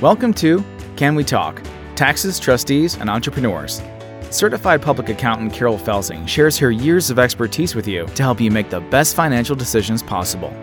Welcome to Can We Talk? Taxes, Trustees, and Entrepreneurs. Certified public accountant Carol Felsing shares her years of expertise with you to help you make the best financial decisions possible.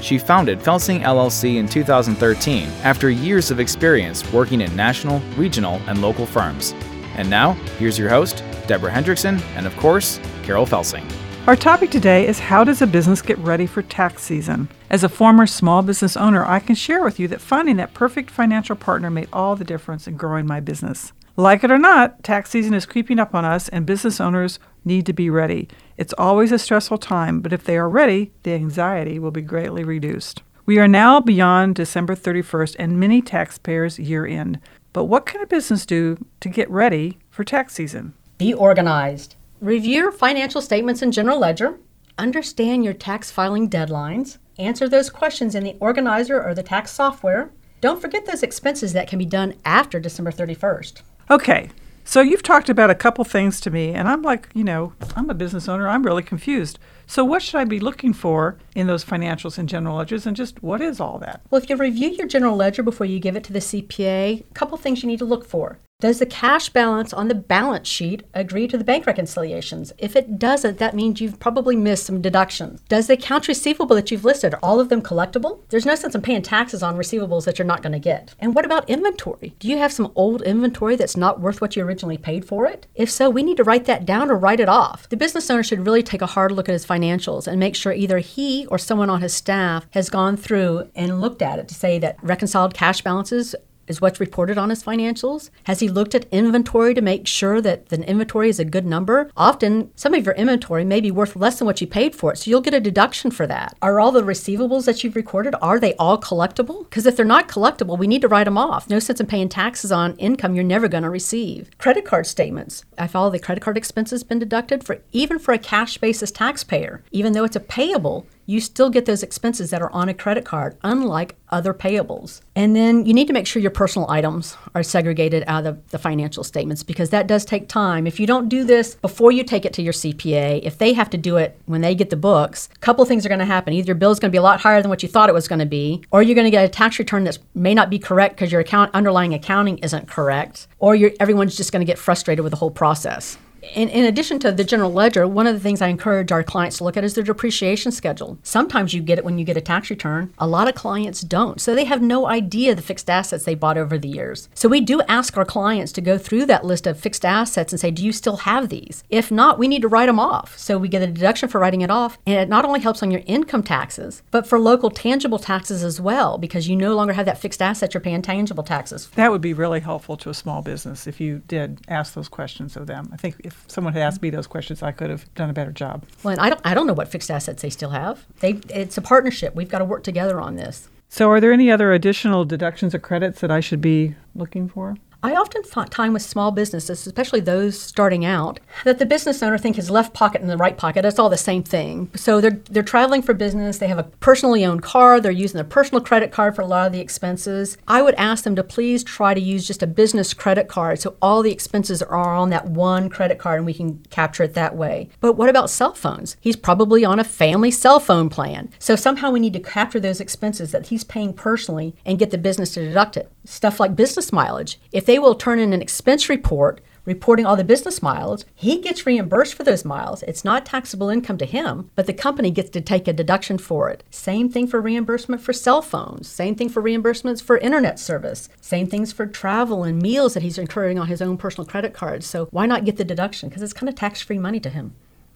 She founded Felsing LLC in 2013 after years of experience working in national, regional, and local firms. And now, here's your host, Deborah Hendrickson, and of course, Carol Felsing. Our topic today is how does a business get ready for tax season? As a former small business owner, I can share with you that finding that perfect financial partner made all the difference in growing my business. Like it or not, tax season is creeping up on us, and business owners need to be ready. It's always a stressful time, but if they are ready, the anxiety will be greatly reduced. We are now beyond December 31st and many taxpayers' year end. But what can a business do to get ready for tax season? Be organized. Review your financial statements and general ledger. Understand your tax filing deadlines. Answer those questions in the organizer or the tax software. Don't forget those expenses that can be done after December 31st. Okay, so you've talked about a couple things to me, and I'm like, you know, I'm a business owner. I'm really confused. So what should I be looking for in those financials and general ledgers, and just what is all that? Well, if you review your general ledger before you give it to the CPA, a couple things you need to look for. Does the cash balance on the balance sheet agree to the bank reconciliations? If it doesn't, that means you've probably missed some deductions. Does the accounts receivable that you've listed, are all of them collectible? There's no sense in paying taxes on receivables that you're not going to get. And what about inventory? Do you have some old inventory that's not worth what you originally paid for it? If so, we need to write that down or write it off. The business owner should really take a hard look at his financials and make sure either he or someone on his staff has gone through and looked at it to say that reconciled cash balances is what's reported on his financials? Has he looked at inventory to make sure that the inventory is a good number? Often, some of your inventory may be worth less than what you paid for it, so you'll get a deduction for that. Are all the receivables that you've recorded, are they all collectible? Because if they're not collectible, we need to write them off. No sense in paying taxes on income you're never going to receive. Credit card statements. Have all the credit card expenses been deducted for even for a cash basis taxpayer? Even though it's a payable, you still get those expenses that are on a credit card, unlike other payables. And then you need to make sure your personal items are segregated out of the financial statements because that does take time. If you don't do this before you take it to your CPA, if they have to do it when they get the books, a couple things are going to happen. Either your bill is going to be a lot higher than what you thought it was going to be, or you're going to get a tax return that may not be correct because your account underlying accounting isn't correct, or everyone's just going to get frustrated with the whole process in, in addition to the general ledger, one of the things I encourage our clients to look at is their depreciation schedule. Sometimes you get it when you get a tax return. A lot of clients don't. So they have no idea the fixed assets they bought over the years. So we do ask our clients to go through that list of fixed assets and say, do you still have these? If not, we need to write them off. So we get a deduction for writing it off. And it not only helps on your income taxes, but for local tangible taxes as well, because you no longer have that fixed asset, you're paying tangible taxes. That would be really helpful to a small business if you did ask those questions of them. I think if someone had asked me those questions, I could have done a better job. Well, and I don't, I don't know what fixed assets they still have. They, it's a partnership. We've got to work together on this. So, are there any other additional deductions or credits that I should be looking for? I often find time with small businesses, especially those starting out, that the business owner think his left pocket and the right pocket, it's all the same thing. So they're they're traveling for business, they have a personally owned car, they're using their personal credit card for a lot of the expenses. I would ask them to please try to use just a business credit card so all the expenses are on that one credit card and we can capture it that way. But what about cell phones? He's probably on a family cell phone plan. So somehow we need to capture those expenses that he's paying personally and get the business to deduct it. Stuff like business mileage. If they will turn in an expense report reporting all the business miles. He gets reimbursed for those miles. It's not taxable income to him, but the company gets to take a deduction for it. Same thing for reimbursement for cell phones. Same thing for reimbursements for internet service. Same things for travel and meals that he's incurring on his own personal credit cards. So why not get the deduction? Because it's kind of tax free money to him.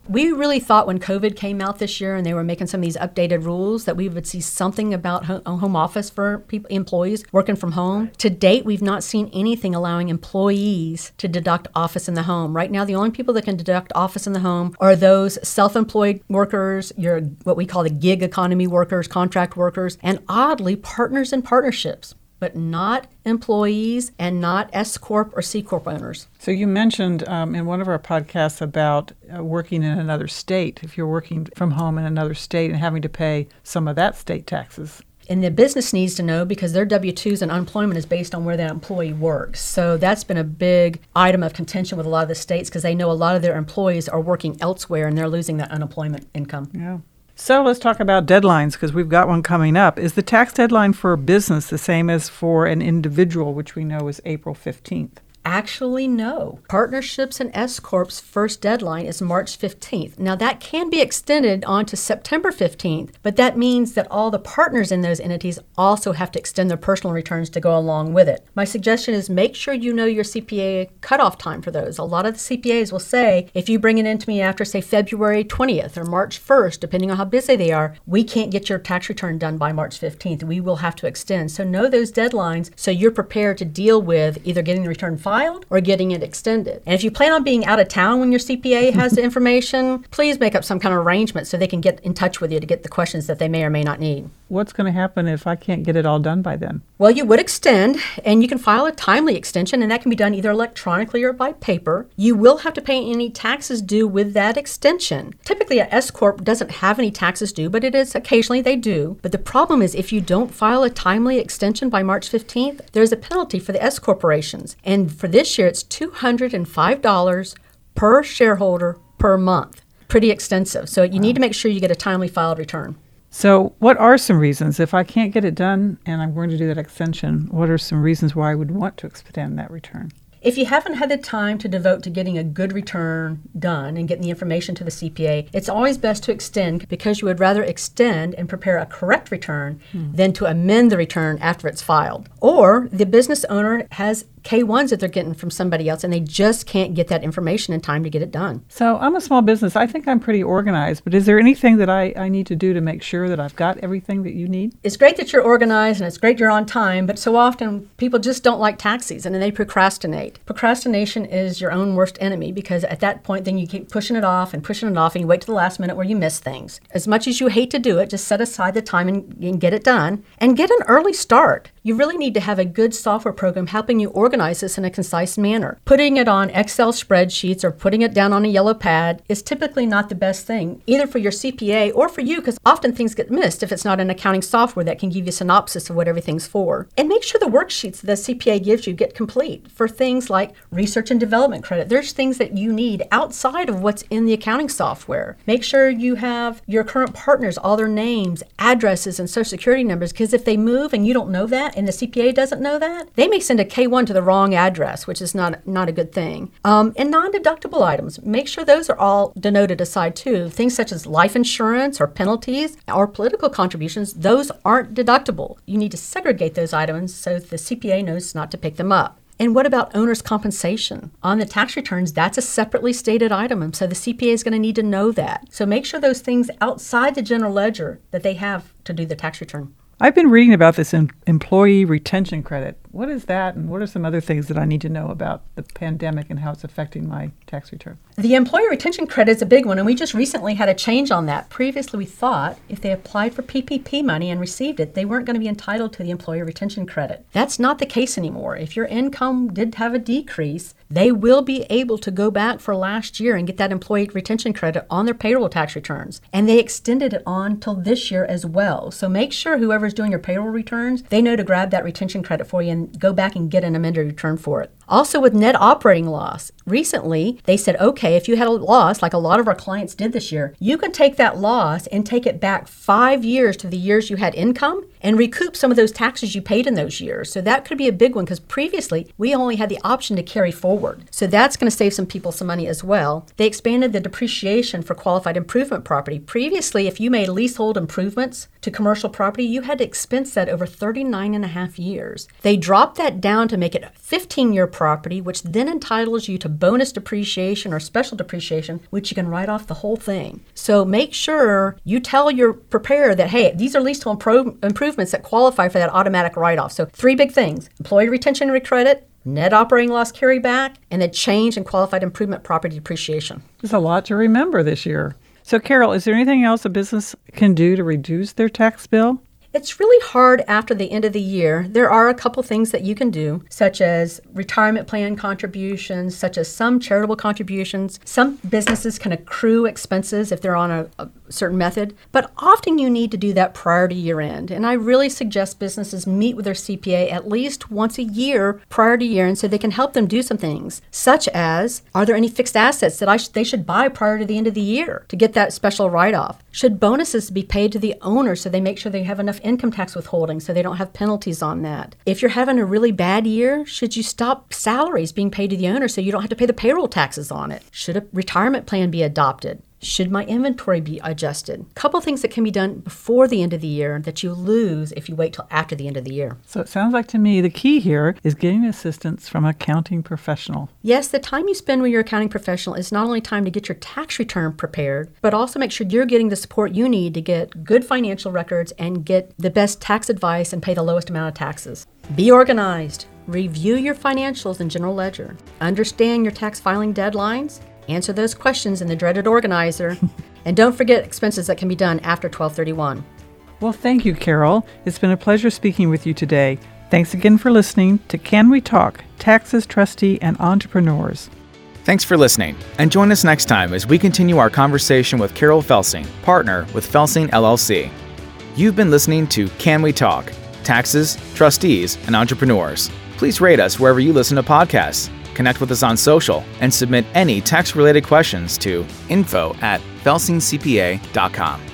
We really thought when COVID came out this year and they were making some of these updated rules that we would see something about uh, home office for people, employees working from home. To date, we've not seen anything allowing employees to deduct office in the home. Right now, the only people that can deduct office in the home are those self-employed workers, your what we call the gig economy workers, contract workers, and oddly, partners and partnerships but not employees and not S Corp or C Corp owners. So you mentioned um, in one of our podcasts about uh, working in another state, if you're working from home in another state and having to pay some of that state taxes. And the business needs to know because their W 2s and unemployment is based on where that employee works. So that's been a big item of contention with a lot of the states because they know a lot of their employees are working elsewhere and they're losing that unemployment income. Yeah. So let's talk about deadlines because we've got one coming up. Is the tax deadline for a business the same as for an individual, which we know is April 15th? Actually, no. Partnerships and S Corps' first deadline is March 15th. Now, that can be extended on to September 15th, but that means that all the partners in those entities also have to extend their personal returns to go along with it. My suggestion is make sure you know your CPA cutoff time for those. A lot of the CPAs will say if you bring it in to me after, say, February 20th or March 1st, depending on how busy they are, we can't get your tax return done by March 15th. We will have to extend. So, know those deadlines so you're prepared to deal with either getting the return filed filed or getting it extended. And if you plan on being out of town when your CPA has the information, please make up some kind of arrangement so they can get in touch with you to get the questions that they may or may not need. What's going to happen if I can't get it all done by then? Well, you would extend, and you can file a timely extension, and that can be done either electronically or by paper. You will have to pay any taxes due with that extension. Typically, a S corp doesn't have any taxes due, but it is occasionally they do. But the problem is, if you don't file a timely extension by March 15th, there's a penalty for the S corporations, and for this year, it's $205 per shareholder per month. Pretty extensive. So you need to make sure you get a timely filed return. So, what are some reasons if I can't get it done and I'm going to do that extension? What are some reasons why I would want to extend that return? If you haven't had the time to devote to getting a good return done and getting the information to the CPA, it's always best to extend because you would rather extend and prepare a correct return hmm. than to amend the return after it's filed. Or the business owner has K1s that they're getting from somebody else and they just can't get that information in time to get it done. So I'm a small business. I think I'm pretty organized, but is there anything that I, I need to do to make sure that I've got everything that you need? It's great that you're organized and it's great you're on time, but so often people just don't like tax season and they procrastinate. Procrastination is your own worst enemy because at that point then you keep pushing it off and pushing it off and you wait to the last minute where you miss things. As much as you hate to do it, just set aside the time and, and get it done and get an early start. You really need to have a good software program helping you organize this in a concise manner. Putting it on Excel spreadsheets or putting it down on a yellow pad is typically not the best thing, either for your CPA or for you, because often things get missed if it's not an accounting software that can give you a synopsis of what everything's for. And make sure the worksheets the CPA gives you get complete for things like research and development credit. There's things that you need outside of what's in the accounting software. Make sure you have your current partners, all their names, addresses, and social security numbers, because if they move and you don't know that, and the CPA doesn't know that, they may send a K1 to the wrong address, which is not not a good thing. Um, and non-deductible items, make sure those are all denoted aside too. Things such as life insurance or penalties or political contributions, those aren't deductible. You need to segregate those items so the CPA knows not to pick them up. And what about owner's compensation? On the tax returns, that's a separately stated item, and so the CPA is going to need to know that. So make sure those things outside the general ledger that they have to do the tax return. I've been reading about this em- employee retention credit. What is that, and what are some other things that I need to know about the pandemic and how it's affecting my tax return? The employee retention credit is a big one, and we just recently had a change on that. Previously, we thought if they applied for PPP money and received it, they weren't going to be entitled to the employee retention credit. That's not the case anymore. If your income did have a decrease, they will be able to go back for last year and get that employee retention credit on their payroll tax returns. And they extended it on till this year as well. So make sure whoever's doing your payroll returns, they know to grab that retention credit for you and go back and get an amended return for it. Also, with net operating loss, recently they said, okay, if you had a loss, like a lot of our clients did this year, you can take that loss and take it back five years to the years you had income and recoup some of those taxes you paid in those years. So that could be a big one because previously we only had the option to carry forward. So that's going to save some people some money as well. They expanded the depreciation for qualified improvement property. Previously, if you made leasehold improvements to commercial property, you had to expense that over 39 and a half years. They dropped that down to make it a 15 year property, which then entitles you to bonus depreciation or special depreciation, which you can write off the whole thing. So make sure you tell your preparer that, hey, these are leasehold impro- improvements that qualify for that automatic write off. So, three big things employee retention and credit, net operating loss carryback, and the change in qualified improvement property depreciation. There's a lot to remember this year. So, Carol, is there anything else a business can do to reduce their tax bill? It's really hard after the end of the year. There are a couple things that you can do, such as retirement plan contributions, such as some charitable contributions. Some businesses can accrue expenses if they're on a, a certain method, but often you need to do that prior to year end. And I really suggest businesses meet with their CPA at least once a year prior to year end so they can help them do some things, such as are there any fixed assets that sh- they should buy prior to the end of the year to get that special write off? Should bonuses be paid to the owner so they make sure they have enough income tax withholding so they don't have penalties on that? If you're having a really bad year, should you stop salaries being paid to the owner so you don't have to pay the payroll taxes on it? Should a retirement plan be adopted? Should my inventory be adjusted? A couple things that can be done before the end of the year that you lose if you wait till after the end of the year. So it sounds like to me the key here is getting assistance from an accounting professional. Yes, the time you spend with your accounting professional is not only time to get your tax return prepared, but also make sure you're getting the support you need to get good financial records and get the best tax advice and pay the lowest amount of taxes. Be organized. Review your financials and general ledger. Understand your tax filing deadlines Answer those questions in the dreaded organizer. and don't forget expenses that can be done after 1231. Well, thank you, Carol. It's been a pleasure speaking with you today. Thanks again for listening to Can We Talk Taxes, Trustee, and Entrepreneurs. Thanks for listening, and join us next time as we continue our conversation with Carol Felsing, partner with Felsing LLC. You've been listening to Can We Talk Taxes, Trustees, and Entrepreneurs. Please rate us wherever you listen to podcasts connect with us on social, and submit any tax related questions to info at felsingcpa.com.